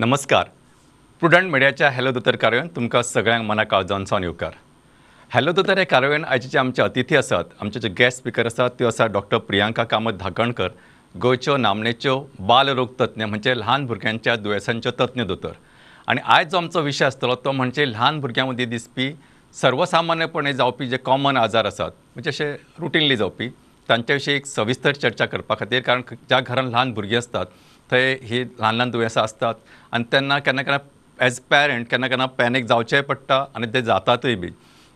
नमस्कार. प्रुडंट मिडियाच्या हॅलो दोतर कार्यावळीन तुमकां सगळ्यांक मना काळजांचो येवकार. हॅलो दोतर हे कार्यावळीन आयचे जे आमचे अतिथी आसात. आमचे जे गेस्ट स्पिकर आसात त्यो आसा डॉक्टर प्रियांका कामत धाकणकर गोंयच्यो नामनेच्यो बालरोग तज्ञ म्हणजे ल्हान भुरग्यांच्या दुयेंसांच्यो तज्ञ दोतोर आनी आयज जो आमचो विशय आसतलो तो म्हणजे ल्हान भुरग्यां मदीं दिसपी सर्वसामान्यपणे जावपी जे कॉमन आजार आसात म्हणजे अशे रुटीनली जावपी तांच्या विशीं एक सविस्तर चर्चा करपा खातीर कारण ज्या घरान ल्हान भुरगीं आसतात थंय ही ल्हान ल्हान दुयेंसां आसतात आनी तेन्ना केन्ना केन्ना एज पेरंट केन्ना केन्ना पॅनीक जावचेंय पडटा आनी ते जातातूय बी.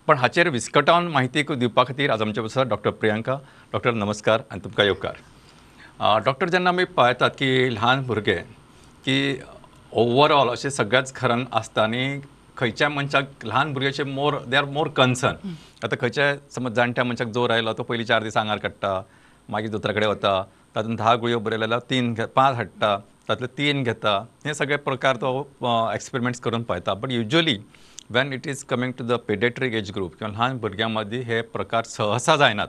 पण हाचेर विस्कटावन म्हायती दिवपा खातीर आज आमचे आसा डॉक्टर प्रियांका. डॉक्टर नमस्कार आनी तुमकां येवकार. डॉक्टर जेन्ना आमी पळयतात की ल्हान भुरगे की ओवरऑल अशें सगळ्याच घरान आसता आनी खंयच्या मनशाक ल्हान भुरग्याचे मोर दे आर मोर कन्सर्न आतां खंयच्याय समज जाणट्या मनशाक जोर आयलो तो पयलीं चार दीस आंगार काडटा मागीर दोतोरा कडेन वता तातूंत धा गुळयो बरयल्यो जाल्यार तीन घे पांच हाडटा तातले तीन घेता हे सगळे प्रकार तो एक्सपेरिमेंट्स करून पळयता but usually when it is coming to the pediatric age group किंवा ल्हान भुरग्यां मदीं हे प्रकार सहसा जायनात.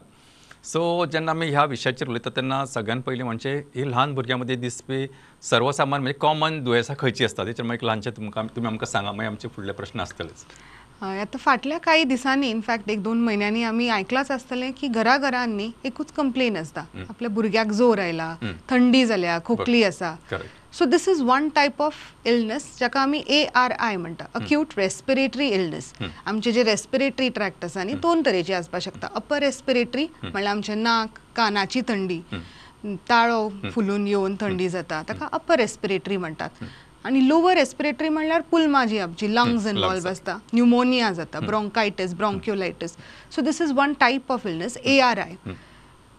सो जेन्ना आमी ह्या विशयाचेर उलयता तेन्ना सगळ्यान पयलीं म्हणजे ही ल्हान भुरग्यां मदीं दिसपी सर्वसामान्य म्हणजे कॉमन दुयेंसां खंयची आसता तेचेर मागीर ल्हानशें तुमकां तुमी आमकां सांगा मागीर आमचे फुडले प्रश्न आसतलेच हय, आता फाटल्या काही दिसांनी इनफॅक्ट एक दोन महिन्यांनी आम्ही ऐकलाच आसतलें की घराघरांनी एकूच कंप्लेन आसता आपल्या भुरग्याक जोर आयला थंडी जाल्या खोकली आसा so this is one type of illness जाका आमी ए आर आय म्हणटा अक्यूट रेस्पिरेटरी इलनेस आमचे जे रेस्पिरेटरी ट्रॅक्ट आसा न्ही दोन तरेचे आसपाक शकता. अपर रेस्पिरेटरी म्हणल्यार आमचे नाक कानाची थंडी. ताळो फुलून येवन थंडी जाता. ताका अपर रेस्पिरेटरी म्हणटात आणि लोवर रेस्पिरेटरी म्हणल्यार पुल्मा जी आमची लंग्स इनवॉल्व. आसता न्युमोनिया जाता bronchitis bronchiolitis so this is one type of illness A R I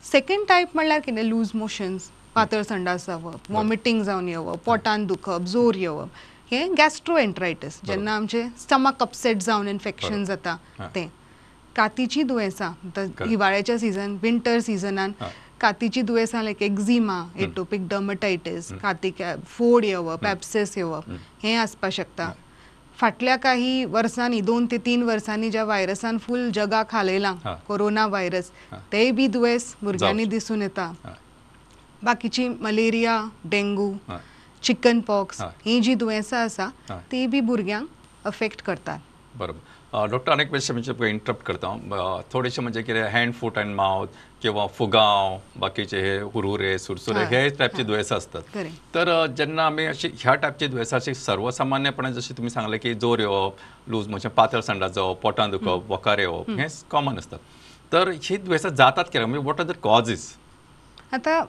second type म्हणल्यार कितें लूज मोशन्स पातळ संडास जावप वॉमिटींग जावन येवप पोटान दुखप जोर येवप हे गॅस्ट्रोएंट्रायटीस जेन्ना आमचे स्टमक अपसेट जावन इन्फेक्शन जाता. तें. कातीची दुयेंसां हिवाळ्याच्या सिजन विंटर सिजनान. कातीची दुयेंसां लायक एक्झिमा एटोपिक डर्मटायटीस कातीक फोड येवप एप्सेस येवप हें आसपाक शकता फाटल्या काही वर्सांनी दोन ते तीन वर्सांनी ज्या व्हायरसान फूल जगाक हालयलां. कोरोना व्हायरस तेय बी दुयेंस भुरग्यांनी. दिसून येता. बाकीची मलेरिया डेंगू. चिकन पॉक्स हा. जी दुयेंसां आसा. ती बी भुरग्यांक अफेक्ट करतात बरोबर. डॉक्टर अनेक वेळेस म्हणजे इंटरप्ट करता. अ, थोडेशे म्हणजे कितें हँड फूट अँड माउथ किंवा फुगाव बाकीचे हे हुरहुरे सुरसुरे हा. टायपचे दुयेंसां असतात. तर जेन्ना आमी अशी ह्या टायपची दुयेंसां अशी सर्वसामान्यपणे जशी तुम्ही सांगले की जोर येवप लूज म्हणजे पातळ संडास जावप पोटान दुखप वकार येवप हे कॉमन असतात. तर ही दुयेंसां जातात कित्याक म्हणजे वॉट आर द कॉजीस आता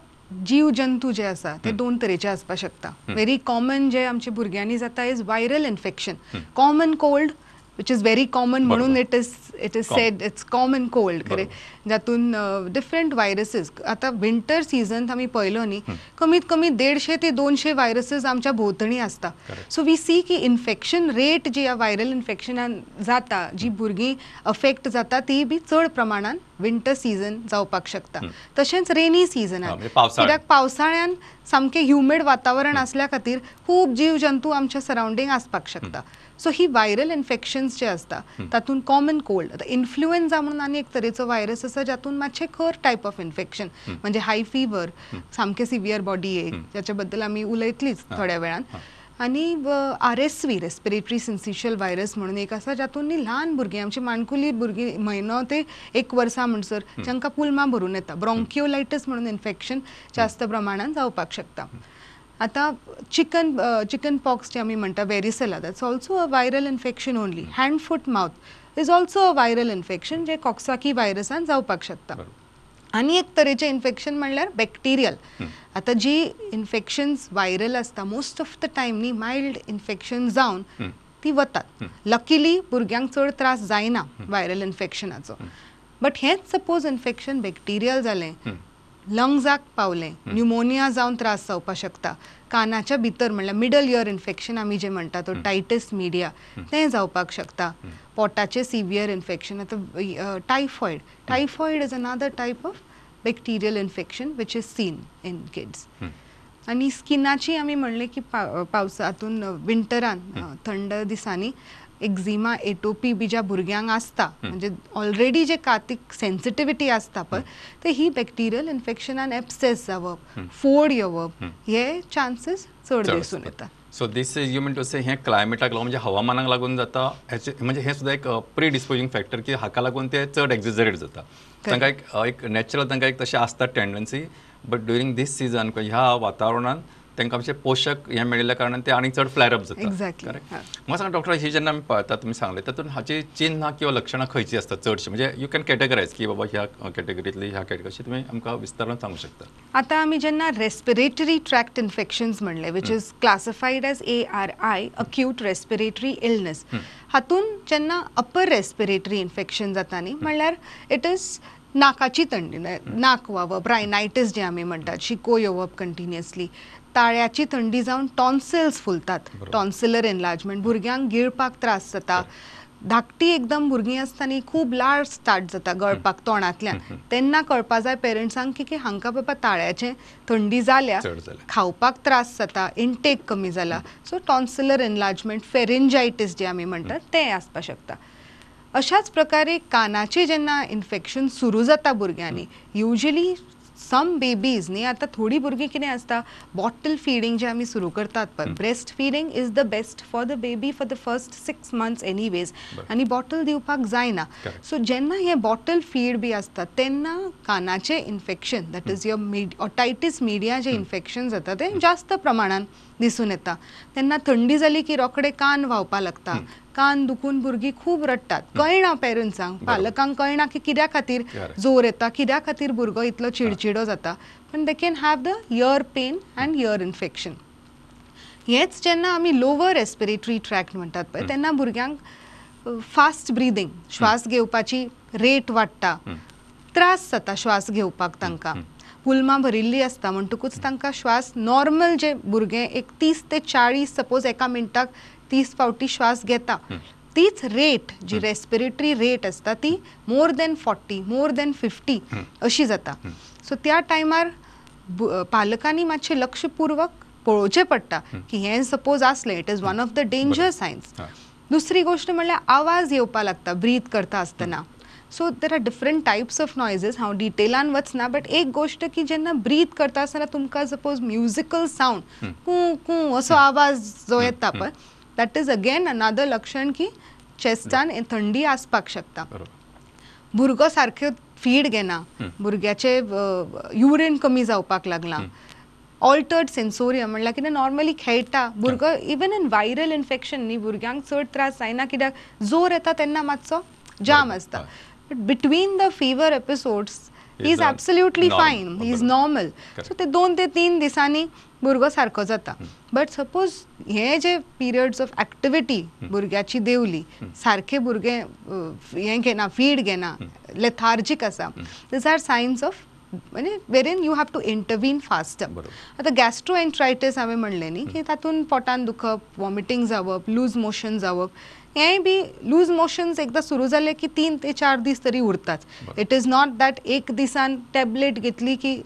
जीव जंतू जे आसा ते दोन तरेचे आसपाक शकता व्हेरी कॉमन जे आमच्या भुरग्यांनी जाता is viral infection common cold which is very common म्हणून. It is it is said it's common cold खरे? जातून डिफरंट व्हायरसीस आता विंटर सिजन आमी पळयलो न्ही कमीत कमी देडशे ते दोनशे व्हायरसीस आमच्या भोंवतणी आसता. सो वी सी की इन्फेक्शन रेट जी ह्या व्हायरल इन्फेक्शनान जाता जी भुरगीं अफेक्ट जाता ती बी चड प्रमाणान विंटर सिजन जावपाक शकता. तशेंच रेनी सिजनान म्हणजे पावसाळ्यात. कित्याक पावसाळ्यान सामकें ह्युमिड वातावरण असल्या खातीर खूब जीव जंतू आमच्या सरावंडींग आसपाक शकता. सो ही व्हायरल इन्फेक्शन्स जे आसता तातूंत कॉमन कोल्ड आतां इन्फ्लुएन्जा म्हणून आनी एक तरेचो व्हायरस आसा जातून मातशें खर टायप ऑफ इन्फेक्शन म्हणजे हाय फिवर सामकें सिवियर बॉडी एक जाच्या बद्दल आमी उलयतलीच थोड्या वेळान. आनी R S V respiratory syncytial virus म्हणून एक जातून न्ही ल्हान भुरगीं आमची माणकुली भुरगीं म्हयनो ते एक वर्सां म्हणसर जांकां पुलमा भरून येता. ब्रोंकिओलायटीस म्हणून इन्फेक्शन जास्त प्रमाणात जावपाक शकता. आता चिकन चिकन पॉक्स जे आमी म्हणटा varicella that's also a viral infection only hand foot mouth is also a viral infection जे कॉक्साकी व्हायरसान जावपाक शकता. आनी एक तरेचें इन्फेक्शन म्हणल्यार बॅक्टेरियल आतां जी इन्फेक्शन्स व्हायरल आसता मोस्ट ऑफ द टायम न्ही मायल्ड इन्फेक्शन जावन ती वतात. लकीली भुरग्यांक चड त्रास जायना व्हायरल इन्फेक्शनाचो बट हेंच सपोज इन्फेक्शन बॅक्टेरियल जालें लंग्जाक पावलें. न्युमोनिया जावन त्रास जावपाक शकता. कानाच्या भितर म्हणल्यार मिडल इयर इन्फेक्शन आमी जें म्हणटा तो टायटस मिडिया तें जावपाक शकता. पोटाचें सिवियर इन्फेक्शन आतां typhoid typhoid is another type of bacterial infection which is seen in kids आनी स्किनाची आमी म्हणलें की पा पावसा हातून विंटरान थंड दिसांनी एक्झिमा एटोपी बी ज्या भुरग्यांक आसता म्हणजे ऑलरेडी जे कातीक सेन्सिटिविटी आसता पळय ते ही बॅक्टेरियल इन्फेक्शनान एप्सेस जावप फोड येवप हे चान्सीस चड दिसून. येता so this is you mean to say हें क्लायमेटाक लागून म्हणजे हवामानाक लागून जाता हेचे म्हणजे हें सुद्दां एक प्री डिस्पोजींग फॅक्टर की हाका लागून ते चड एक्झिजरेट जाता. तांकां एक एक नॅचरल तांकां एक तशें आसता tendency but during this season ह्या वातावरणान तांकां अशें पोशक हें मेळिल्ल्या कारणान ते आनीक चड फ्लॅर अप जाता. Exactly. हा. म्हाका सांगा डॉक्टर ही जेन्ना आमी पळयता तुमी सांगले तातूंत हाची चिन्ह किंवा लक्षणां खंयची आसता चडशी म्हणजे यू कॅन कॅटेगरायज की बाबा ह्या कॅटेगरींतली ह्या कॅटेगरी अशी तुमी आमकां विस्तारान सांगू शकता. आता आम्ही ज्यांना रेस्पिरेटरी ट्रॅक्ट इन्फेक्शन्स म्हणले which is classified as A R I acute respiratory illness हातून जेन्ना अपर रेस्पिरेटरी इन्फेक्शन जाता न्ही म्हणल्यार इट इज नाकाची थंडी नाक वावप रायनायटीस जे आमी म्हणटात शिको येवप कंटिन्युअसली ताळ्याची थंडी जावन टॉन्सिल्स फुलतात. Tonsillar enlargement. भुरग्यांक गिळपाक त्रास जाता. धाकटी एकदम भुरगीं आसतना खूब लाळ स्टार्ट जाता गळपाक तोंडांतल्यान. तेन्ना कळपा जाय पेरंट्सांक की की हांकां बाबा ताळ्याचें थंडी जाल्या. खावपाक त्रास जाता इनटेक कमी जाला. सो टॉन्सिलर एनलार्जमेंट फेरेंजायटीस जे आमी म्हणटात तें आसपाक शकता. अशाच प्रकारे कानाचे जेन्ना इन्फेक्शन सुरू जाता भुरग्यांनी युजली सम बेबीज न्ही आतां थोडीं भुरगीं कितें आसता बॉटल फिडींग जे आमी सुरू करतात पळय breast feeding is the best for the baby for the first six months anyways. आनी बॉटल दिवपाक जायना. सो जेन्ना हे बॉटल फीड बी आसता तेन्ना कानाचे infection that is your mid otitis media जे इन्फेक्शन जाता ते जास्त प्रमाणात दिसून येता. तेन्ना थंडी जाली की रोखडे कान व्हांवपा लागता. कान दुखून भुरगीं खूब रडटात कळना पेरंट्सांक पालकांक कळना की कित्या खातीर. जोर येता कित्या खातीर भुरगो इतलो चिडचिडो जाता. पण they can have the ear pain and ear infection. हेच जेन्ना आमी लोवर रेस्पिरेटरी ट्रॅक्ट म्हणटात पळय तेन्ना भुरग्यांक फास्ट ब्रिदींग श्वास घेवपाची रेट वाडटा. त्रास जाता श्वास घेवपाक तांकां. पुलमां भरिल्ली आसता म्हणटकूच तांकां श्वास नॉर्मल जे भुरगे एक तीस ते चाळीस सपोज एका मिनटाक तीस फावटी श्वास घेता. तीच रेट जी रेस्पिरेटरी रेट आसता ती more than forty more than fifty अशी जाता. सो त्या टायमार पालकांनी मातशें लक्षपूर्वक पळोवचें पडटा की हें सपोज आसलें it is one of the danger signs. दुसरी गोष्ट म्हणल्यार आवाज येवपा लागता ब्रीथ करता आसतना so there are different types of noises हांव डिटेलान वचना बट एक गोष्ट की जेन्ना ब्रीथ करता आसतना तुमकां सपोज म्युजिकल सावंड कू कू असो आवाज जो येता पळय दॅट इज अगेन अनादर लक्षण की चेस्टान थंडी आसपाक शकता भुरगो सारके फीड घेना भुरग्याचे युरीन कमी जावपाक लागला ऑल्टर्ड सेन्सोरियम म्हणल्यार कितें नॉर्मली खेळटा भुरगो इवन इन व्हायरल इन्फेक्शन न्ही भुरग्यांक चड त्रास जायना कित्याक जोर येता तेन्ना मातसो जाम आसता. But between the fever episodes he is normal. Fine he is. Normal. So ते दोन ते तीन दिसांनी भुरगो सारको जाता. बट सपोज हे जे पिरियड्स ऑफ एक्टिविटी भुरग्याची देवली सारखे भुरगे हें घेना फीड घेना लेथार्जीक आसा दीज आर सायन्स ऑफ म्हणजे wherein you have to intervene fast. आता गॅस्ट्रो एन्ट्रायटीस हांवें म्हणलें न्ही की तातूंत पोटान दुखप वॉमिटींग जावप लूज मोशन जावप. हेंय बी लूज मोशन्स एकदां सुरू जाले की तीन ते चार दीस तरी उरतात बरोबर. इट इज नॉट दॅट एक दिसान टॅबलेट घेतली की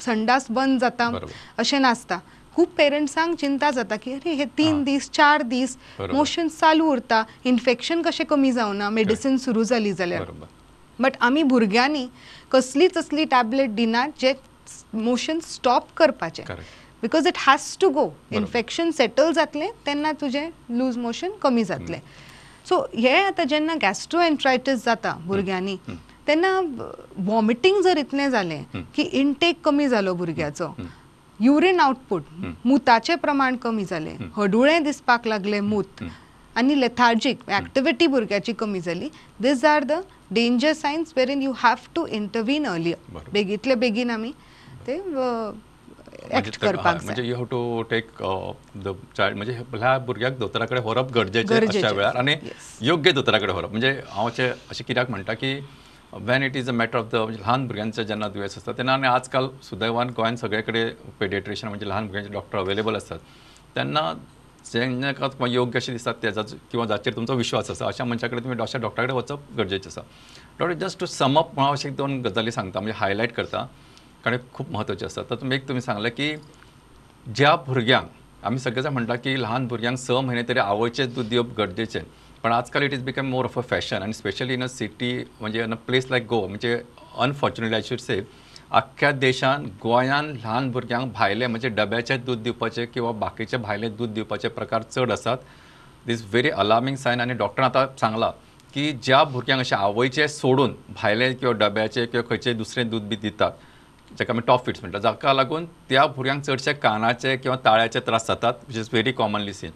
संडास बंद जाता. अशें नासता खूब पेरंट्सांक चिंता जाता की अरे हे तीन हां. दीस चार दीस. मोशन चालू उरता इन्फेक्शन कशें कमी जावना मेडिसीन सुरू जाली जाल्यार बट आमी भुरग्यांनी कसलीच असली टॅबलेट दिनात जे मोशन स्टॉप करपाचे. Because it has to go infection settle जातलें तेन्ना तुजें लूज मोशन कमी जातलें. सो हे आतां जेन्ना गॅस्ट्रो एन्ट्रायटीस जाता भुरग्यांनी तेन्ना वॉमिटींग जर इतलें जालें की इनटेक कमी जालो भुरग्याचो युरीन आउटपूट मुताचें प्रमाण कमी जालें हडुळें दिसपाक लागलें मूत आनी लेथार्जीक एक्टिविटी भुरग्याची कमी जाली these are the danger signs where in you have to intervene earlier. बेगीतले बेगीन आमी ते एक्ट करपाक म्हणजे you have to take the child म्हणजे ह्या भुरग्याक दोतोरा कडेन व्हरप गरजेचें. अशा वेळार आनी. योग्य दोतोरा कडेन व्हरप म्हणजे हांव अशें अशें कित्याक म्हणटा की when it is a matter of the म्हणजे ल्हान भुरग्यांचें जेन्ना दुयेंस आसता तेन्ना आनी आजकाल सुदैवान गोंयांत सगळे कडेन पेडियट्रिशियन म्हणजे ल्हान भुरग्यांचे डॉक्टर अवेलेबल आसतात तेन्ना जेन्ना तुमकां योग्य अशें दिसतात तेजा किंवा जाचेर तुमचो विश्वास आसा अशा मनशा कडेन तुमी अशा डॉक्टरा कडेन वचप गरजेचें आसा डॉक्टर जस्ट टू समअप हांव अशें दोन गजाली सांगता म्हणजे हायलायट करता. कारण खूब असतात. तर तातूंत एक तुमी सांगलें की ज्या भुरग्यांक आमी सगळे जाण म्हणटा की ल्हान भुरग्यांक स म्हयने तरी आवयचें दूद दिवप गरजेचें पण आजकाल it is become more of a fashion आनी स्पेशली इन अ सिटी म्हणजे in a place like Goa म्हणजे अनफॉर्च्युनेटली आय शूड से अख्ख्या देशान गोंयान ल्हान भुरग्यांक भायले म्हणजे डब्याचें दूद दिवपाचे किंवा बाकीचे भायले दूद दिवपाचे प्रकार चड आसात दीस व्हेरी अलार्मिंग सायन आनी डॉक्टरान आतां सांगलां की ज्या भुरग्यांक अशें आवयचे सोडून भायले किंवा डब्याचे किंवा खंयचें दुसरें दूद बी दितात जाका आमी टॉप फिट्स म्हणटा जाका लागून त्या भुरग्यांक चडशे कानाचे किंवा ताळ्याचे त्रास जातात which is very commonly seen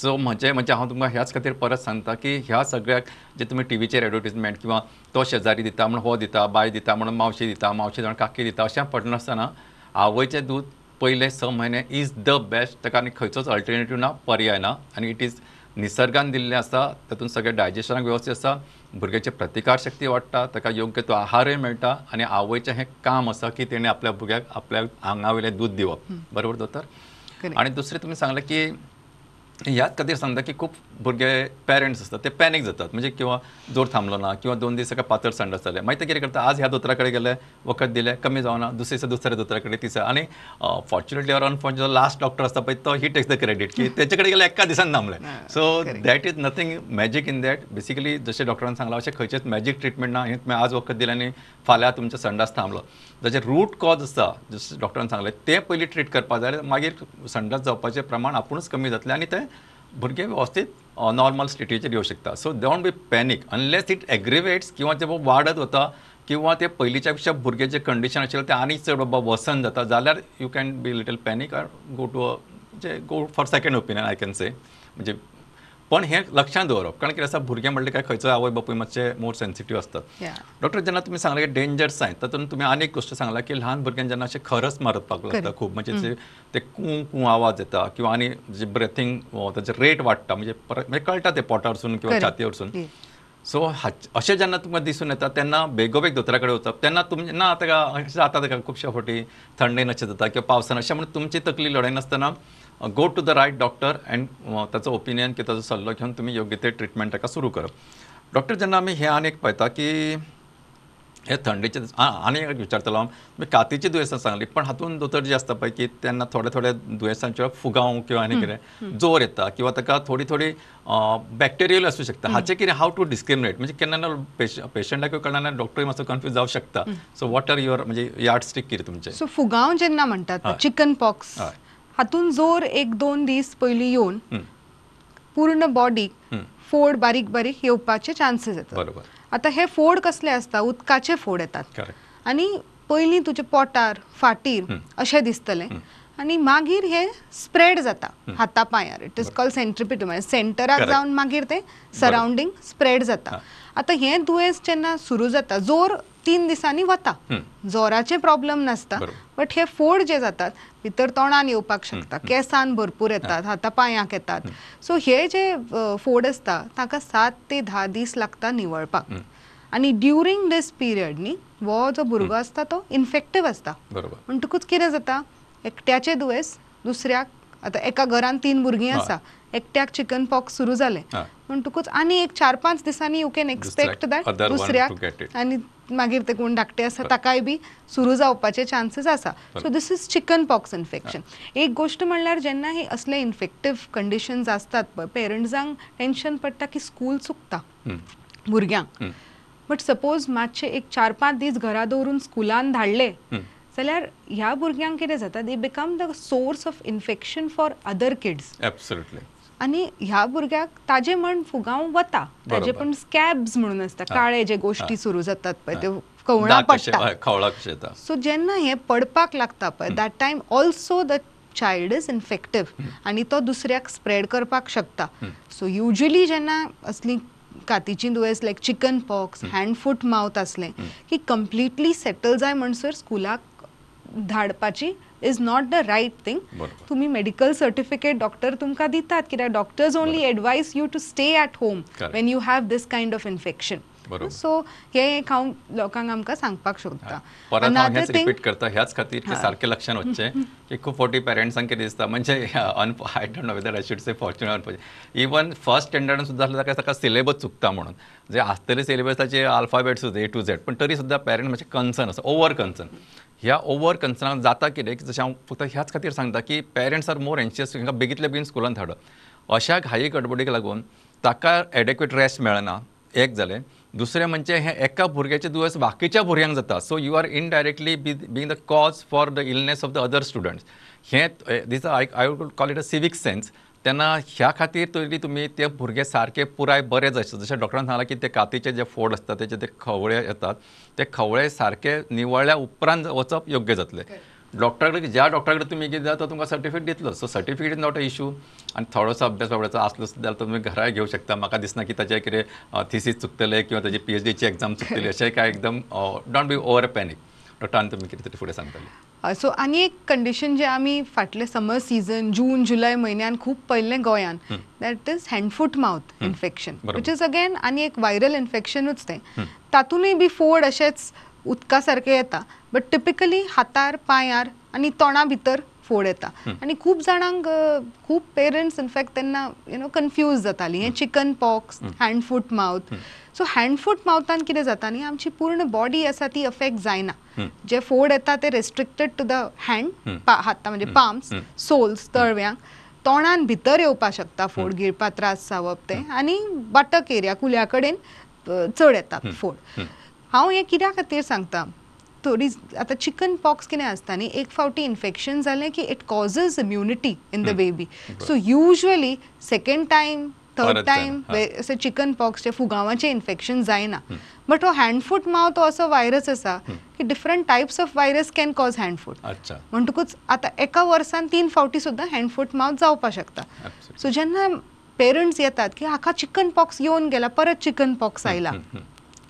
so म्हणजे म्हणजे हांव तुमकां ह्याच खातीर परत सांगता की ह्या सगळ्याक जे तुमी टीव्हीचेर एडवर्टिजमेंट किंवा तो शेजारी दिता म्हणून हो दिता बाय दिता म्हणून मावशी दिता मावशी जावन काकी दिता अशें पडनासतना आवयचें दूद पयले स म्हयने इज द बेस्ट ताका आनी खंयचोच अल्टरनेटीव ना पर्याय ना. आनी इट इज निसर्गान दिल्लें आसा तातूंत सगळें डायजेशनाक वेवस्थीत आसा. भुरग्याची प्रतिकार शक्ती वाडटा ताका योग्य तो आहारय मेळटा आनी आवयचें हें काम आसा की तेणें आपल्या भुरग्याक आपल्या आंगा वयलें दूद दिवप बरोबर दोतोर. आणि दुसरें तुमी सांगलें की ह्याच खातीर सांगता की खूब भुरगे पेरंट्स आसतात ते पॅनीक जातात. म्हणजे किंवा जोर थांबलो ना किंवा दोन दीस ताका पातळ संडास जाले मागीर ते कितें करता आज ह्या दोतोरा कडेन गेले वखद दिलें कमी जावना दुसरे दिसा दुसऱ्या दोतोरा कडेन तिसरा आनी fortunately or unfortunate last doctor आसता पळय तो ही टेक्स द क्रेडिट की तेचे कडेन गेले एका दिसान थांबले so that is nothing magic in that basically जशें डॉक्टरान सांगलां अशें खंयचेच मॅजीक ट्रिटमेंट ना हें तुमी आज वखद दिलें आनी फाल्यां तुमचो संडास थांबलो. जाचे रूट कॉज आसा जशें डॉक्टरान सांगलें तें पयलीं ट्रीट करपा जाय मागीर संडास जावपाचें प्रमाण आपुणूच कमी जातलें आनी तें भुरगे वेवस्थीत नॉर्मल स्टेटीचेर येवं शकता. So don't be panic unless it aggravates किंवा ते वाडत वता किंवा ते पयलींच्या पेक्षा भुरगें जें कंडिशन आशिल्लें ते आनी चड बाबा वर्सन जाता जाल्यार you can be little panic or go to a म्हणजे go for second opinion I can say म्हणजे पण हें लक्षात दवरप कारण कितें आसा भुरगें म्हणलें काय खंयचो आवय बापूय मातशे मोर सेन्सिटीव आसतात Yeah. डॉक्टर जेन्ना तुमी सांगलें की डेंजर सायन तातूंत तुमी आनी एक गोश्ट सांगला की ल्हान भुरग्यांक जेन्ना अशें खरस मारपाक लागता. खूब म्हणजे जे- ते कू कू आवाज येता किंवा आनी जे ब्रेथींग ताचे रेट वाडटा म्हणजे परत म्हणजे कळटा ते पोटा वरसून किंवा. छातये वरसून. सो अशें जेन्ना तुमकां दिसून येता तेन्ना बेगोबेग दोतोरा कडेन वचप तेन्ना तुम ना ताका अशें जाता ताका खुबश्या फावटी थंडेन अशें जाता किंवा पावसान अशें म्हणून तुमची तकली लडयनासतना go to the right doctor and ताचो ओपिनियन किंवा ताचो सल्लो घेवन तुमी योग्य ते ट्रिटमेंट ताका सुरू करप डॉक्टर जेन्ना आमी हें आनी एक पळयता की हे थंडेचे दीस- आं आनी एक विचारतलो हांव तुमी कातीची दुयेंसां सांगली पण हातूंत दोतोर जे आसता पळय की तेन्ना थोडे थोडे दुयेंसांचे फुगाव किंवा आनी कितें जोर येता किंवा ताका थोडी थोडी बॅक्टेरियल आसूं शकता. हाचें कितें हाव टू डिस्क्रिमिनेट म्हणजे केन्ना पेशंटाक कळना डॉक्टर मातसो कन्फ्यूज जावं शकता. सो वॉट आर युअर म्हणजे यार्ड स्टिक कितें तुमचें? सो फुगाव जेन्ना म्हणटात. चिकन पॉक्स हय. हातून जोर एक दोन दीस पयलीं येवन पूर्ण बॉडीक. फोड बारीक बारीक येवपाचे चान्सीस येतात. आता हे फोड कसले असता उदकाचे फोड येतात. आणि पयलीं तुजे पोटार फाटीर. अशें दिसतलें. आणि मागीर हे स्प्रेड जाता. हाता पांयार इट इज कॉल्ड सेंट्रिपिट म्हणजे सेंटराक. जावन मागीर ते सरावंडींग स्प्रेड जाता. आता हें दुयेंस जेन्ना सुरू जाता जोर तीन दिसांनी वता. जोराचे प्रॉब्लेम नासता. बट हे फोड जे जातात भितर तोंडान येवपाक शकता केंसान भरपूर येतात हाता पांयाक येतात. सो हे जे फोड आसता ताका सात ते धा दीस लागता निवळपाक. आनी ड्युरींग दीस पिरियड न्ही हो जो भुरगो आसता तो इन्फेक्टीव आसता म्हणटकूच कितें जाता? एकट्याचे दुयेंस दुसऱ्याक आतां एका घरान तीन भुरगीं. आसा एकट्याक चिकन पॉक्स सुरू जालें. म्हणटकूच आनी एक चार पांच दिसांनी यू कॅन एक्सपेक्ट दॅट दुसऱ्याक. आनी मागीर ते कोण धाकटे आसा ताकाय बी सुरू जावपाचे चान्सीस आसा. So this is chicken pox infection एक गोश्ट म्हणल्यार जेन्ना ही असले इन्फेक्टीव कंडिशन्स आसतात पळय पेरंट्सांक टेन्शन पडटा की स्कूल चुकता भुरग्यांक. बट सपोज मातशे एक चार पांच दीस घरा दवरून स्कुलान धाडले. जाल्यार ह्या भुरग्यांक कितें जाता? They become the source of infection for other kids absolutely आनी ह्या भुरग्याक ताजे म्हण फुगाव वता. ताजे. पण स्कॅब्स म्हणून आसता काळे जे गोश्टी सुरू जातात पळय ते कवळा पडटा सो जेन्ना हे पडपाक लागता पळय that time also the child is infective आनी तो दुसऱ्याक स्प्रेड करपाक शकता. सो युजली जेन्ना असली कातीची दुयेंस like chicken pox hand foot mouth असलें की कम्प्लिटली सेटल जाय म्हणसर स्कुलाक धाडपाची is not the right thing. तुम्ही मेडिकल सर्टिफिकेट डॉक्टर तुमकां दितात कित्याक doctors only advise you to stay at home. When you have this kind of infection. So हे एक हांव लोकांक आमकां सांगपाक सोदता परत रिपीट करता ह्याच खातीर की सारकें लक्षान वचचें की खूब फावटी पेरंट्सांक कितें दिसता. म्हणजे I don't know whether I should say fortunately even first स्टँडर्डान सुद्दां ताका ताका सिलेबस चुकता म्हणून. जे आसतले सिलेबसाचे अल्फाबेट्स ए टू झेड पण तरी सुद्दां पेरंट मातशें कन्सर्न आसा ओवर कन्सर्न ह्या ओवर कन्सर्नाक जाता कितें की जशें हांव फक्त ह्याच खातीर सांगता की पेरंट्स आर मोर एन्शियस तांकां बेगीतले बेगीन स्कुलान धाडप अशा घाई गडबडीक लागून ताका एडेक्वेट रेस्ट मेळना एक जालें दुसरें म्हणजे हे एका भुरग्याचे दुयेंस बाकीच्या भुरग्यांक जाता so you are indirectly be being the cause for the illness of the other students हें this I I would call it a civic sense तेन्ना ह्या खातीर तरी तुमी ते भुरगे सारके पुराय बरे जाय जशें डॉक्टरान सांगलां की ते कातीचे जे फोड आसता तेचे ते खवळे येतात. ते खवळे सारके निवळल्या उपरांत वचप योग्य जातलें. डॉक्टर कडेन ज्या डॉक्टरा कडेन तुमी कितें तो तुमकां सर्टिफिकेट दितलो. So certificate is not a issue आनी थोडोसो अभ्यास बाबड्याचो आसलो जाल्यार तुमी घरा घेवं शकता. म्हाका दिसना की ताचे कितें थिसीस चुकतले किंवा ताची पी एच डीची एक्झाम चुकतली अशें काय एकदम डोंट बी ओवर पॅनीक डॉक्टरान तुमी कितें तरी फुडें सांगतले. सो आनी एक कंडिशन जे आमी फाटले समर सिजन जून जुलय म्हयन्यान खूब पयलें गोंयान that is hand foot mouth infection. Which is again आनी एक व्हायरल इन्फेक्शनूच तें. तातूनय बी फोड अशेंच उदका सारके येता बट टिपिकली हातार पांयार आनी तोंडा भितर फोड येता. आनी खूब जाणांक खूब पेरंट्स इनफॅक्ट तेन्ना यु नो कन्फ्यूज जातालीं हें chicken pox hand foot mouth so hand foot माउथान कितें जाता? न्ही आमची पूर्ण बॉडी आसा ती अफेक्ट जायना. जे फोड येता ते रेस्ट्रिक्टेड टू द हँड हाता म्हणजे पाम्स सोल्स तळव्यांक तोंडान भितर येवपाक शकता फोड गिळपा त्रास जावप ते. आनी बटक एरिया कुल्या कडेन चड येतात फोड. हांव हें कित्या खातीर सांगता? थोडी आतां चिकन पॉक्स कितें आसता न्ही एक फावटी इन्फेक्शन जालें की it causes immunity in the baby so usually second time third time. असे चिकन पॉक्सचे फुगावाचें इन्फेक्शन जायना बट हो हँड फूट मावथ हो असो व्हायरस आसा की different types of virus can cause hand foot म्हणटकूच आतां एका वर्सान तीन फावटी सुद्दां हँड फूट मावथ जावपाक शकता. सो जेन्ना पेरंट्स येतात की हाका चिकन पॉक्स येवन गेला परत चिकन पॉक्स आयला.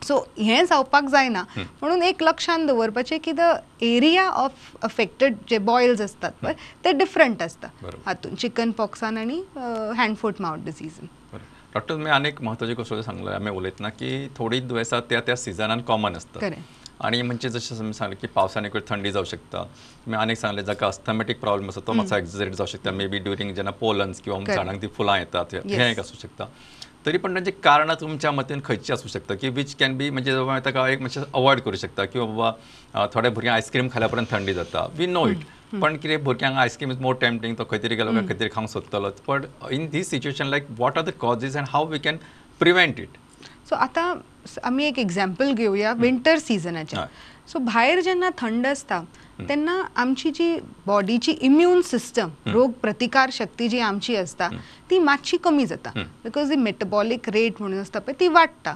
सो हें जावपाक जायना. म्हणून एक लक्षांत दवरपाचें की द एरिया ऑफ अफेक्टेड जे बॉयल्स असतात पळय ते डिफरंट आसता. हातून चिकन पॉक्सान आनी हँड फूट मावथ डिसीजन. बरं. डॉक्टर तुम्ही अनेक महत्वाची गोष्ट सांगलं आम्ही उलयतना की थोडी दुयेंसां त्या त्या सिजनान कॉमन असतात खरें. आणि म्हणजे जशें तुम्ही सांगले की पावसान एक थंडी जावं शकता. तुम्ही अनेक सांगले जाका अस्थमॅटिक प्रॉब्लेम आसा तो मातसो एक्झरेट जावं शकता. मे बी ड्युरिंग जेन्ना पोलन्स किंवा. झाडांक ती फुलां येतात हे-. हें एक आसूं शकता. तरी पण तांची कारणां तुमच्या मतेन खंयची आसूं शकता? की वीच कॅन बी म्हणजे बाबा ताका एक मातशें अवॉयड करूं शकता? किंवा बाबा थोड्या भुरग्यांक आयस्क्रीम खाल्या पर्यंत थंडी जाता. वी नो इट पण कितें भुरग्यांक आयस्क्रीम इज मोर टेम्पटिंग तो खंय तरी गेलो खंय तरी खावंक सोदतलोच but in this situation like what are the causes and how we can prevent it so आतां आमी एक एक्झाम्पल घेवया विंटर सिजनाचें. सो भायर जेन्ना थंड आसता तेन्ना आमची जी बॉडीची इम्यून सिस्टम रोग प्रतिकार शक्ती जी आमची आसता ती मातशी कमी जाता. बिकॉज दी मेटाबॉलीक रेट म्हणून आसता पळय ती वाडटा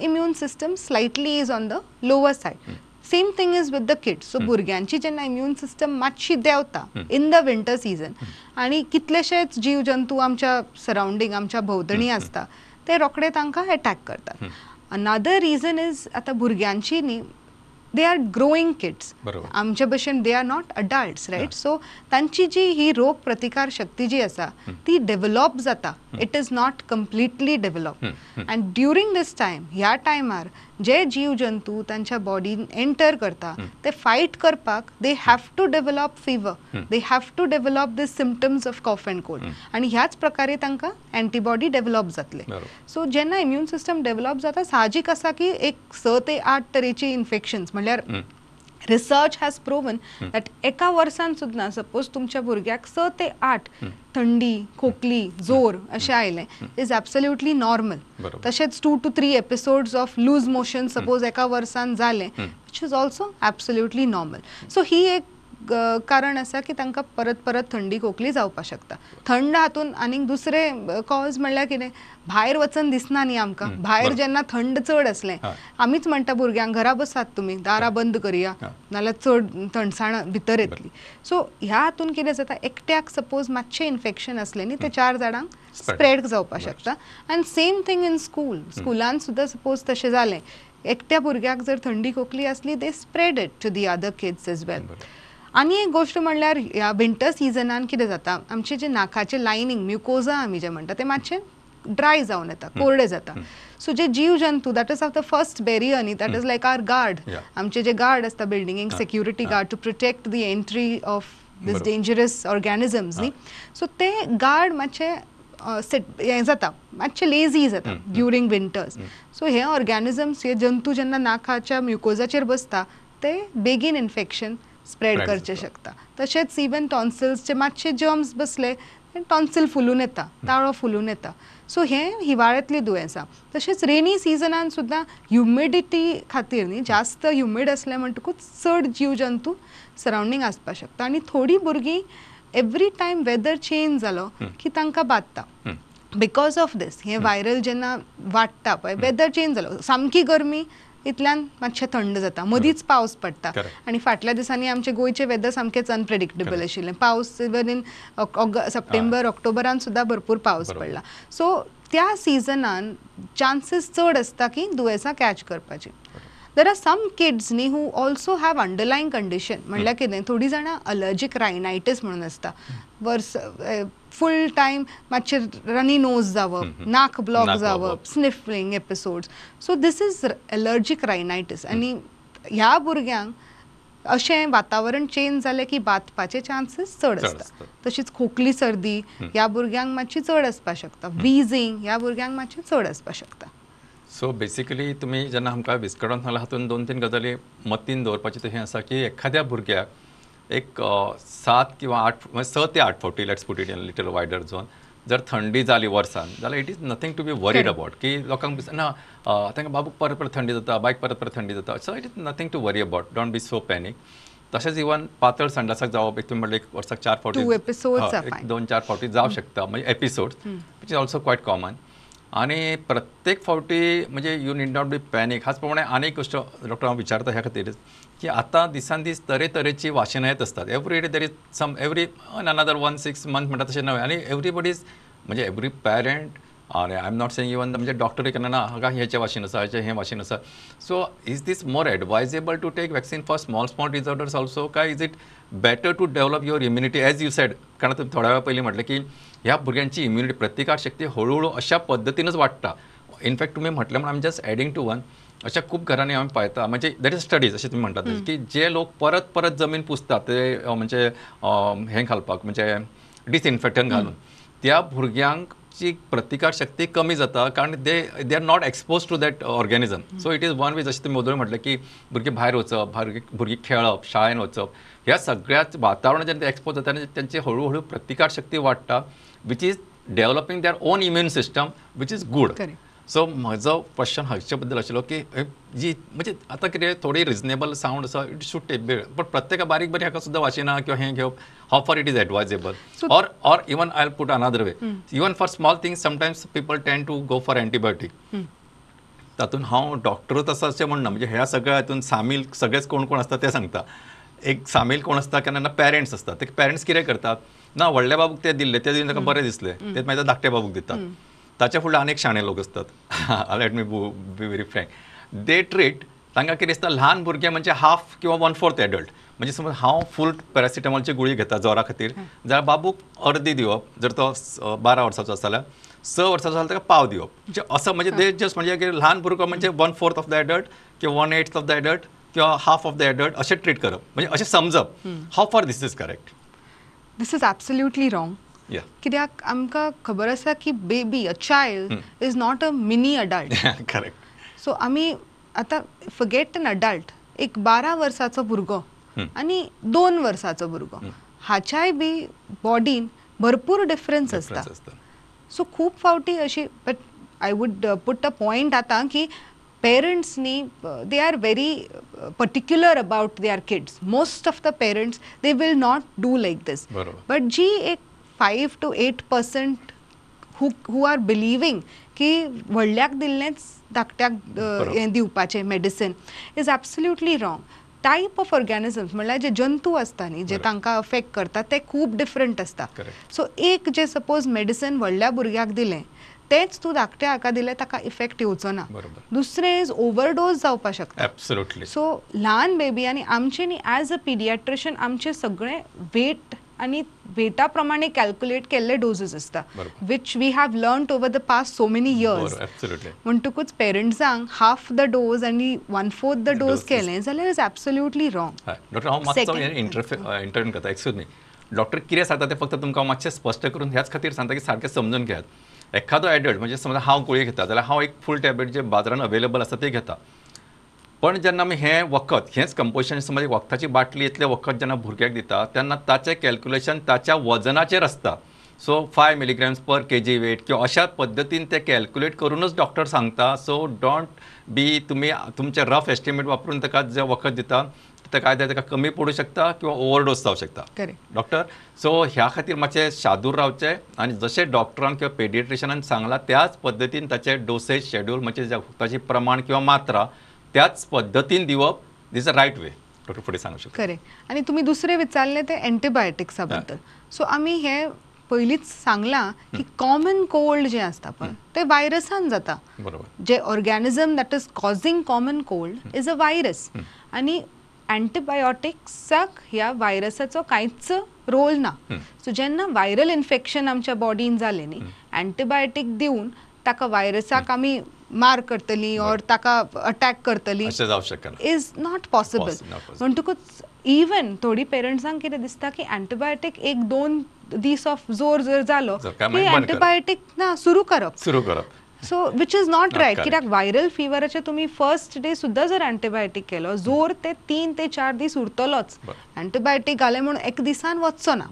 immune system slightly is on the lower side same thing is with the kids so भुरग्यांची जेन्ना इम्यून सिस्टम मातशी देंवता इन द विंटर सिजन आनी कितलेशेच जीव जंतू आमच्या सरावंडींग आमच्या भोंवतणी आसता ते रोखडे तांकां अटॅक करतात अनादर रिजन इज आतां भुरग्यांची न्ही दे आर ग्रोईंग किड्स. आमचे भशेन they are not adults right so तांची जी ही रोग प्रतिकार शक्ती जी आसा ती डेव्हलॉप जाता. It is not completely develop and during this time ह्या टायमार जे जीव जंतू तांच्या बॉडीन एंटर करता ते फायट करपाक they have to develop fever they have to develop this symptoms of cough and cold आणि ह्याच प्रकारे तांकां अँटीबॉडी डेव्हलॉप जातले. सो जेन्ना इम्यून सिस्टम डेव्हलप जाता साहजीक आसा की एक स ते आठ तरेची इन्फेक्शन्स म्हणल्यार रिसर्च हॅज प्रोवन दॅट एका वर्सान सुद्दां सपोज तुमच्या भुरग्याक स ते आठ थंडी खोकली जोर अशें आयलें इज एब्सोल्युटली नॉर्मल. तशेंच two two three episodes of loose motion suppose एका वर्सान जालें which is also absolutely normal so ही एक कारण आसा की तांकां परत परत थंडी खोकली जावपाक शकता. थंड हातून आनीक दुसरें कॉज म्हणल्यार कितें भायर वचन दिसना न्ही आमकां. भायर. जेन्ना थंड चड असलें. आमीच म्हणटा भुरग्यांक घरा बसात तुमी दारां बंद करया. नाल्यार चड थंडसाण भितर येतली. सो ह्या हातून कितें जाता एकट्याक सपोज मातशें इन्फेक्शन असलें न्ही ते चार जाणांक. स्प्रेड जावपाक शकता. आनी सेम थिंग इन स्कूल स्कुलान सुद्दां सपोज तशें जालें एकट्या भुरग्याक जर थंडी खोकली असली they spread it to the other kids as well आनी एक गोश्ट म्हणल्यार ह्या विंटर सिजनान कितें जाता? आमचे जे नाकाचे लायनींग म्युकोजा आमी जे म्हणटा ते मातशे ड्राय जावन येता कोरडे जाता. सो जे जीव जंतू that is of the first barrier न्ही that is like our guard. आमचे जे गार्ड आसता बिल्डिंगेक security guard to protect the entry of this. Dangerous organisms न्ही सो ते गार्ड मातशे सेट हें जाता मातशे लेझी जाता ड्युरींग विंटर्स सो हे ऑर्गॅनिजम्स हे जंतू जेन्ना नाकाच्या म्युकोजाचेर बसता ते बेगीन इन्फेक्शन स्प्रेड करचे. शकता. तशेंच इवन टॉन्सिल्सचे मातशे जर्म्स बसले टॉन्सिल फुलून येता ताळो फुलून येता. सो हे हिवाळ्यांतली दुयेंसां तशेंच रेनी सिजनान सुद्दां ह्युमिडिटी खातीर न्ही जास्त ह्युमिड असलें म्हणटकूच चड जीव जंतू सरावंडींग आसपाक शकता. आनी थोडीं भुरगीं एवरी टायम वेदर चेंज जालो की तांकां बादता. बिकॉज ऑफ दीस हे व्हायरल जेन्ना वाडटा पळय वेदर चेंज जालो सामकी गरमी इतल्यान मातशें थंड जाता. मदींच पावस पडटा. आनी फाटल्या दिसांनी आमचे गोंयचे वेदर सामकेंच अनप्रेडिक्टेबल. आशिल्लें पावस इवन इन सप्टेंबर ऑक्टोबरान सुद्दां भरपूर पावस. पडला. सो त्या सिजनान चान्सीस चड आसता की दुयेंसां कॅच करपाची. देर आर सम किड्स न्ही who also have underlying condition म्हणल्यार कितें थोडीं जाणां अलर्जीक रायनायटीस म्हणून आसता वर्स फूल टायम मातशें रनी नोज जावप नाक ब्लॉक जावप. Sniffling episodes so this is allergic rhinitis आनी ह्या भुरग्यांक अशें वातावरण चेंज जालें की बातपाचे चान्सीस चड आसता. तशीच खोकली सर्दी ह्या भुरग्यांक मातशी चड आसपाक शकता. विजींग ह्या भुरग्यांक मातशें चड आसपाक शकता. सो बेसिकली तुमी जेन्ना आमकां विस्कडोन सांगला हातून दोन तीन गजाली मतीन दवरपाचें हें आसा की एखाद्या भुरग्याक एक सात किंवा आठ म्हणजे स ते आठ फावटी let's put it in little wider zone जर थंडी जाली वर्सान जाल्यार it is nothing to be worried. About की लोकांक दिसता ना तांकां बाबूक परत परत थंडी जाता बायक परत परत थंडी जाता. So it is nothing to worry about don't be so panic तशेंच इवन पातळ संडासाक जावप एक तुमी म्हणलें एक वर्साक चार फावटी. दोन चार फावटी जावं शकता. म्हणजे episodes which is also quite common आणि प्रत्येक फावटी म्हणजे you need not be panic हाच प्रमाणे आनी एक गोष्ट डॉक्टर हांव विचारता ह्या खातीर की आतां दिसान दीस तरेतरेची वाशिनां येत असतात. Every day there is some every another one six month म्हणटा तशें नवें आनी एवरीबडी इज म्हणजे एवरी पॅरंट आणि I am not saying even म्हणजे डॉक्टर केन्ना ना हाका हेचें वाशीन आसा हेचें हें वाशीन आसा so is this more advisable to take vaccine for small small disorders also काय is it better to develop your immunity as you said कारण तुम्ही थोड्या वेळा पयलीं म्हटलें की ह्या भुरग्यांची इम्युनिटी प्रतिकार शक्ती हळूहळू अशा पद्दतीनच वाडटा इनफॅक्ट तुम्ही म्हटलं म्हणून आम जस्ट एडिंग टू वन अशा खूप घरांनी आम्ही पाहता. म्हणजे दॅट इज स्टडीज असे तुम्ही म्हणतात. की जे लोक परत परत जमीन पुसतात ते म्हणजे हें घालपाक म्हणजे डिसइन्फेक्टंट घालून. त्या भुरग्यांची प्रतिकार शक्ती कमी जाता कारण they they are not expose to that organism so it is one way जशें तुमी मोदळे म्हटलें की भुरगीं भायर वचप भुरगीं भुरगीं खेळप शाळेन वचप ह्या सगळ्याच वातावरणात जेन्ना एक्सपोज जाता तेन्ना त्यांची हळूहळू प्रतिकार शक्ती वाडटा which is developing their own immune system which is good. So म्हजो क्वेश्चन हाचे बद्दल आशिल्लो की जी म्हणजे आतां कितें थोडी रिजनेबल सावंड आसा इट शूड टेक बेळ बट प्रत्येक बारीक बारीक हाका सुद्दां वाशिना किंवा हें घेवप हाव for it is advisable So- or or even I put another way even for small things sometimes people tend to go for antibiotic तातूंत हांव डॉक्टरच आसा अशें म्हणना म्हणजे ह्या सगळ्या हातून सामील सगळेच कोण कोण आसता ते सांगता. एक सामील कोण आसता केन्ना पेरेंट्स आसता ते पेरेंट्स कितें करतात? ना व्हडल्या बाबूक ते दिल्ले ते दिवन ताका बरें दिसलें. ते मागीर धाकट्या बाबूक दितात. ताच्या फुडे आनीक शाणे लोक असतात. Let me be very frank they treat तांकां कितें दिसता ल्हान भुरगे म्हणजे हाफ किंवा वन फोर्थ एडल्ट म्हणजे समज हांव फूल पॅरासिटामॉलची गुळी घेता जोरा खातीर जाल्यार बाबूक अर्दी दिवप जर तो बारा वर्साचो आसा जाल्यार स वर्साचो जाल्यार ताका पाव दिवप. म्हणजे असं म्हणजे ते जस्ट म्हणजे की ल्हान भुरगो म्हणजे one fourth of the adult किंवा one eighth of the adult किंवा हाफ ऑफ द एडल्ट अशें ट्रीट करप. म्हणजे अशें समजप हाव for this is correct this is absolutely wrong कित्याक आमकां खबर आसा की baby a child is not a mini adult correct so आमी आतां फगेट एन अडल्ट एक बारा वर्साचो भुरगो आनी दोन वर्साचो भुरगो हाच्याय बी बॉडीन भरपूर डिफरन्स आसता सो खूब फावटी अशी but I would put a point आतां की पेरंट्स न्ही they are very particular about their kids most of the parents they will not do like this बरोबर. बट जी एक five two eight percent who who are believing की व्हडल्याक दिल्लेंच धाकट्याक. हें दिवपाचें medicine is absolutely wrong type of organisms म्हणल्यार जे जंतू आसता न्ही जे. तांकां अफेक्ट करता ते खूब डिफरंट आसता. सो एक जे सपोज मेडिसीन व्हडल्या भुरग्याक दिलें तेंच तूं धाकट्या हाका दिलें ताका इफेक्ट येवचो ना. दुसरें इज ओवरडोज जावपाक शकता सो ल्हान बेबी आनी आमचे न्ही एज अ पिडियाट्रिशन आमचे सगळे वेट आनी वेटा प्रमाणे कॅल्क्युलेट केल्ले डोजीस आसता. Which we have learn over the past so many years म्हणटकूच पेरंट्सांक हाफ द डोज आनी one fourth the dose Dose केलें जाल्यार इज एब्सोल्युटली रॉंग डॉक्टर हांव मातसो Second. इंटरफे इंटरव्यू करता एक्सक्यूज मी डॉक्टर कितें सांगता तें फक्त तुमकां मातशें स्पश्ट करून ह्याच खातीर सांगता की सारकें समजून घेयात एखादो एडल्ट म्हणजे समजा हांव गुळी घेता जाल्यार हांव एक फूल टॅबलेट जे बाजारांत अवेलेबल आसा ती घेता. पण जेन्ना आमी हें वखद हेंच कंपोजिशन समज एक वखदाची बाटली इतलें वखद जेन्ना भुरग्याक दिता तेन्ना ताचें कॅल्क्युलेशन ताच्या वजनाचेर आसता so five milligrams per K G weight किंवा अशा पद्दतीन ते कॅल्क्युलेट करूनच डॉक्टर सांगता. सो डोंट बी तुमी तुमचे रफ एस्टिमेट वापरून ताका जें वखद दिता काय ते ताका कमी पडू शकता किंवा ओव्हरडोस जावं शकता. डॉक्टर सो ह्या खातीर मातशें शादूर रावचें आनी जशें डॉक्टरान किंवा पेडिट्रिशनान सांगलां त्याच पद्दतीन ताचें डोसेज शेड्यूल म्हणजे ताची प्रमाण किंवा मात्रा त्याच पद्दतीन दिवप दीस अ रायट वे डॉक्टर फुडें सांगू शकता. करेक्ट आणि तुम्ही दुसरे विचारले ते अँटीबायोटिक्सा बद्दल सो आम्ही हे पयलींच सांगलां की कॉमन कोल्ड जे असता पण ते व्हायरसान जाता. बरोबर. जे organism that is causing common cold is a virus आणि अँटीबायोटिक्साक ह्या व्हायरसाचो कांयच रोल ना. सो जेन्ना व्हायरल इन्फेक्शन आमच्या बॉडीन जालें न्ही अँटीबायोटीक दिवन ताका व्हायरसाक आमी मार करतली और ताका अटॅक करतली इज नॉट पॉसिबल. म्हणटकूच इवन थोडी पेरंट्सांक कितें दिसता की अँटीबायोटीक एक दोन दीस ऑफ जोर जर जालो की. अँटीबायोटीक ना सुरू करप. सुरू करप. So which is not right correct. कित्याक व्हायरल फिवराचे तुम्ही फर्स्ट डे सुद्धा जर अँटीबायोटीक केलो जोर ते तीन ते चार दीस उरतलोच. बरं. अँटीबायोटीक घाले म्हणून एक दिसान वचचो ना.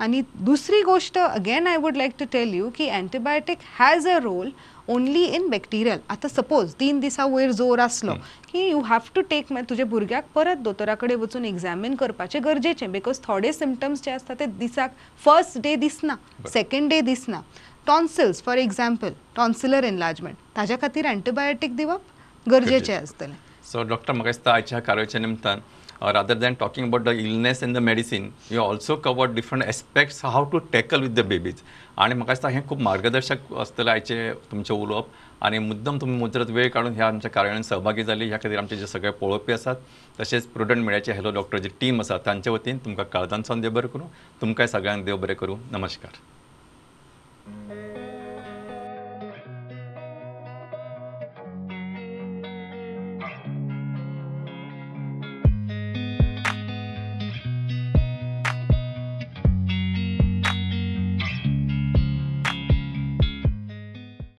आणि दुसरी गोष्ट again I would like to tell you की antibiotic has a role only in bacterial आता सपोज तीन दिसा वयर जोर असलो की यू हॅव टू टेक तुझ्या भुरग्याक परत दोतोरा कडेन वचून एक्झामीन करपाचें गरजेचें बिकॉज थोडे सिमटम्स जे आसता ते दिसाक फर्स्ट डे दिसना सेकंड डे दिसना. Tonsils for example tonsillar enlargement. ताज्या खातीर अँटीबायोटीक दिवप गरजेचें. आसतलें सो डॉक्टर म्हाका दिसता आयच्या कार्याच्या निमतान rather than talking about the illness in the medicine you also cover different aspects have to tackle with the babies आणि म्हाका दिसता हें खूब मार्गदर्शक आसतलें आयचें तुमचें उलोवप आनी मुद्दम तुमी मुजरत वेळ काडून ह्या आमच्या कार्यावळीन सहभागी जाली ह्या खातीर आमचे जे सगळे पळोवपी आसात तशेंच प्रुडंट मिडियाचे हॅलो डॉक्टर जी टीम आसा तांचे वतीन तुमकां काळजांतसान देव बरें करूं. तुमकांय सगळ्यांक देव बरें करूं. नमस्कार. Mm.